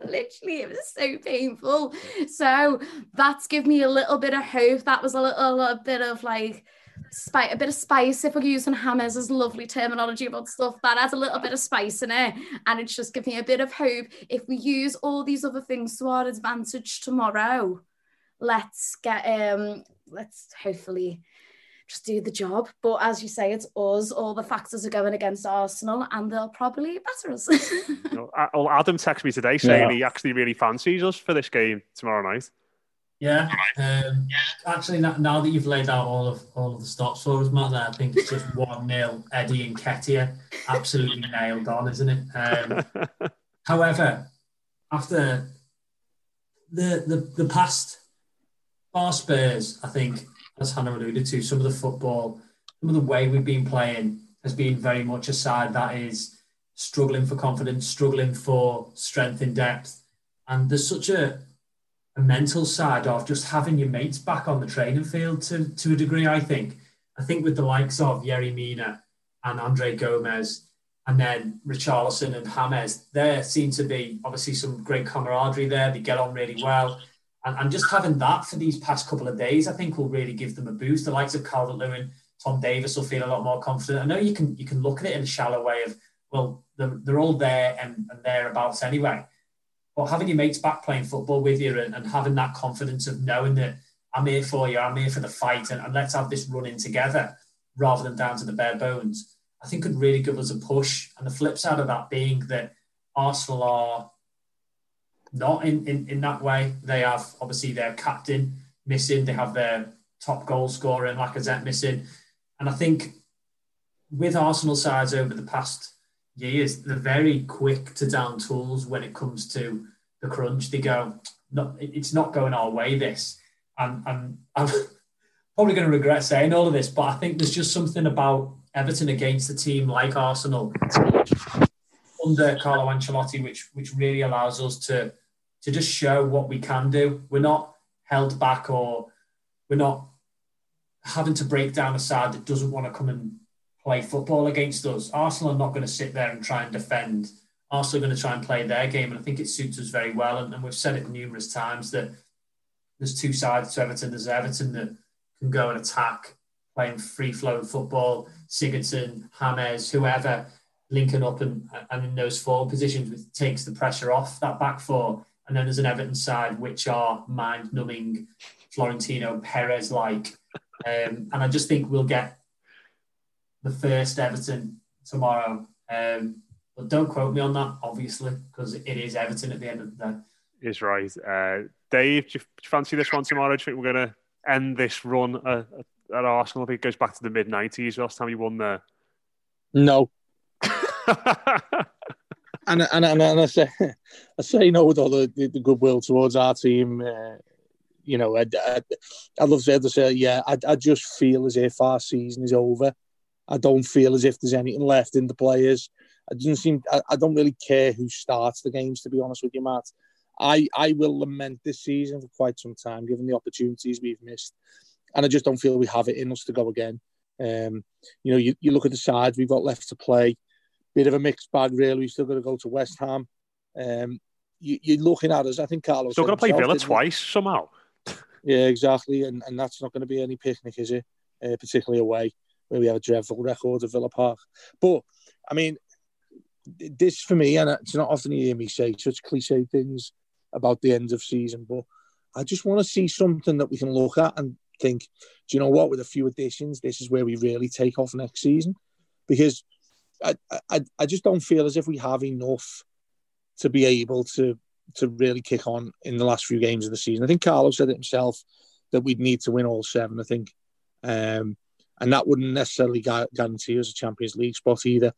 Literally it was so painful. So that's give me a little bit of hope. That was a little a bit of like spice, a bit of spice. If we're using James as lovely terminology about stuff, that adds a little bit of spice in it. And it's just giving me a bit of hope. If we use all these other things to our advantage tomorrow, let's get um let's hopefully just do the job. But as you say, it's us. All the factors are going against Arsenal, and they'll probably batter us. well, Adam texted me today saying yeah. he actually really fancies us for this game tomorrow night. Yeah. Um, actually, now that you've laid out all of all of the stops for us, Matt, I think it's just one nil. Eddie Nketiah, absolutely nailed on, isn't it? Um, however, after the the the past bar Spurs, I think, as Hannah alluded to, some of the football, some of the way we've been playing has been very much a side that is struggling for confidence, struggling for strength in depth, and there's such a a mental side of just having your mates back on the training field to, to a degree, I think. I think with the likes of Yerry Mina and Andre Gomes and then Richarlison and James, there seem to be obviously some great camaraderie there. They get on really well. And, and just having that for these past couple of days, I think will really give them a boost. The likes of Calvert Lewin, Tom Davies will feel a lot more confident. I know you can you can look at it in a shallow way of well, they're, they're all there and, and thereabouts anyway. But having your mates back playing football with you and, and having that confidence of knowing that I'm here for you, I'm here for the fight, and, and let's have this running together rather than down to the bare bones, I think could really give us a push. And the flip side of that being that Arsenal are not in, in, in that way. They have obviously their captain missing, they have their top goal scorer in Lacazette missing. And I think with Arsenal sides over the past years, they're very quick to down tools when it comes to the crunch. They go, no, it's not going our way, this. And, and I'm probably going to regret saying all of this, but I think there's just something about Everton against a team like Arsenal under Carlo Ancelotti, which which really allows us to to just show what we can do. We're not held back or we're not having to break down a side that doesn't want to come and play football against us. Arsenal are not going to sit there and try and defend. Arsenal are going to try and play their game, and I think it suits us very well. And, and we've said it numerous times that there's two sides to Everton. There's Everton that can go and attack, playing free flowing football. Sigurdsson, James, whoever linking up and, and in those forward positions, which takes the pressure off that back four. And then there's an Everton side which are mind numbing, Florentino Perez like. Um, and I just think we'll get the first Everton tomorrow. Um, but don't quote me on that, obviously, because it is Everton at the end of the day. Is right. Uh, Dave, do you, do you, fancy this one tomorrow? Do you think we're going to end this run at, at Arsenal? I think it goes back to the mid 90s, last time you won there. No. and, and, and, and I say I say no with all the, the, the goodwill towards our team. Uh, you know, I, I, I'd love to say, yeah, I, I just feel as if our season is over. I don't feel as if there's anything left in the players. It doesn't seem. I, I don't really care who starts the games, to be honest with you, Matt. I, I will lament this season for quite some time, given the opportunities we've missed, and I just don't feel we have it in us to go again. Um, you know, you, you look at the sides we've got left to play bit of a mixed bag, really. We've still got to go to West Ham. Um, you, are looking at us. I think Carlos. Still going to play Villa twice somehow. Yeah, exactly, and and that's not going to be any picnic, is it? Uh, particularly away, we have a dreadful record at Villa Park. But I mean, this for me, and it's not often you hear me say such cliche things about the end of season, but I just want to see something that we can look at and think, do you know what? With a few additions, this is where we really take off next season, because I, I, I just don't feel as if we have enough to be able to to really kick on in the last few games of the season. I think Carlo said it himself that we'd need to win all seven. I think, um, and that wouldn't necessarily guarantee us a Champions League spot either.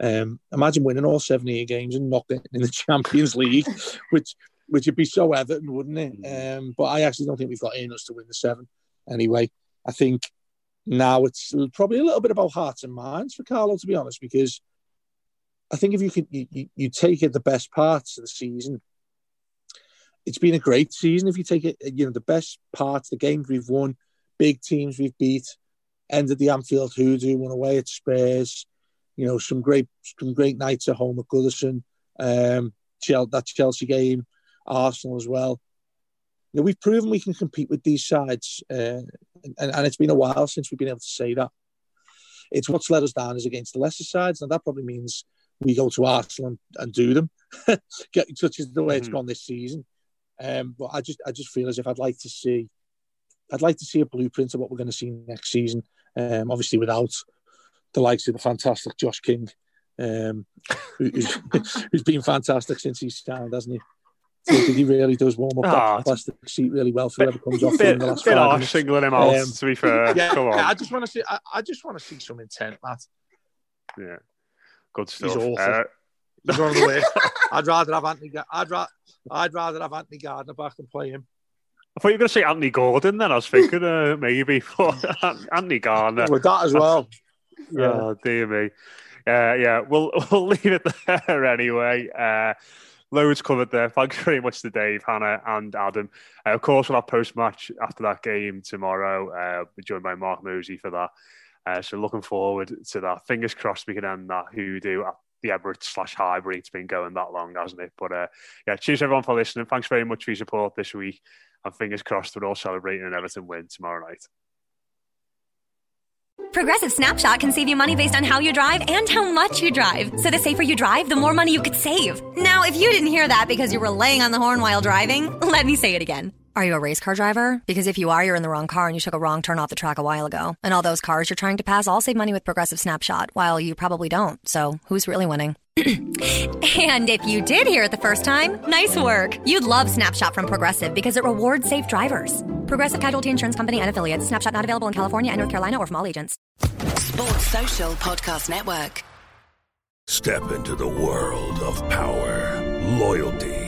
Um, imagine winning all seven your games and not getting in the Champions League, which which would be so Everton, wouldn't it? Mm. Um, but I actually don't think we've got in us to win the seven. Anyway, I think now it's probably a little bit about hearts and minds for Carlo, to be honest, because I think if you could you, you take it the best parts of the season, it's been a great season. If you take it, you know, the best parts, the games we've won, big teams we've beat, ended the Anfield hoodoo, won away at Spurs, you know, some great some great nights at home at Goodison, um, that Chelsea game, Arsenal as well you know, we've proven we can compete with these sides, uh, and, and it's been a while since we've been able to say that. It's what's let us down is against the lesser sides, and that probably means we go to Arsenal and, and do them, such as the way mm-hmm. it's gone this season. Um, but I just, I just feel as if I'd like to see, I'd like to see a blueprint of what we're going to see next season. Um, obviously, without the likes of the fantastic Josh King, um, who's, who's been fantastic since he's signed, hasn't he? he really does warm up oh, that ah, plastic seat really well for whoever comes off bit, in the last bit harsh singling him out. Um, to be fair, yeah, Come on. I just want to see. I, I, just want to see some intent, Matt. Yeah, good stuff. He's awful. Uh, He's on the way. I'd rather have Anthony. I'd, ra- I'd rather have Anthony Gardner back than play him. I thought you were going to say Anthony Gordon. Then I was thinking uh, maybe for Anthony Gardner with that as well. Yeah. Oh dear me. Uh, yeah, we'll we'll leave it there anyway. Uh, loads covered there. Thanks very much to Dave, Hannah, and Adam. Uh, of course, we'll have post match after that game tomorrow. Uh, joined by Mark Mosey for that. Uh, so looking forward to that. Fingers crossed we can end that hoodoo at the Emirates slash Highbury. It's been going that long, hasn't it? But uh, yeah, cheers everyone for listening. Thanks very much for your support this week. And fingers crossed we're all celebrating an Everton win tomorrow night. Progressive Snapshot can save you money based on how you drive and how much you drive. So the safer you drive, the more money you could save. Now, if you didn't hear that because you were laying on the horn while driving, let me say it again. Are you a race car driver? Because if you are, you're in the wrong car and you took a wrong turn off the track a while ago. And all those cars you're trying to pass all save money with Progressive Snapshot, while you probably don't. So who's really winning? and if you did hear it the first time, nice work. You'd love Snapshot from Progressive because it rewards safe drivers. Progressive Casualty Insurance Company and affiliates. Snapshot not available in California and North Carolina or from all agents. Sports Social Podcast Network. Step into the world of power, loyalty,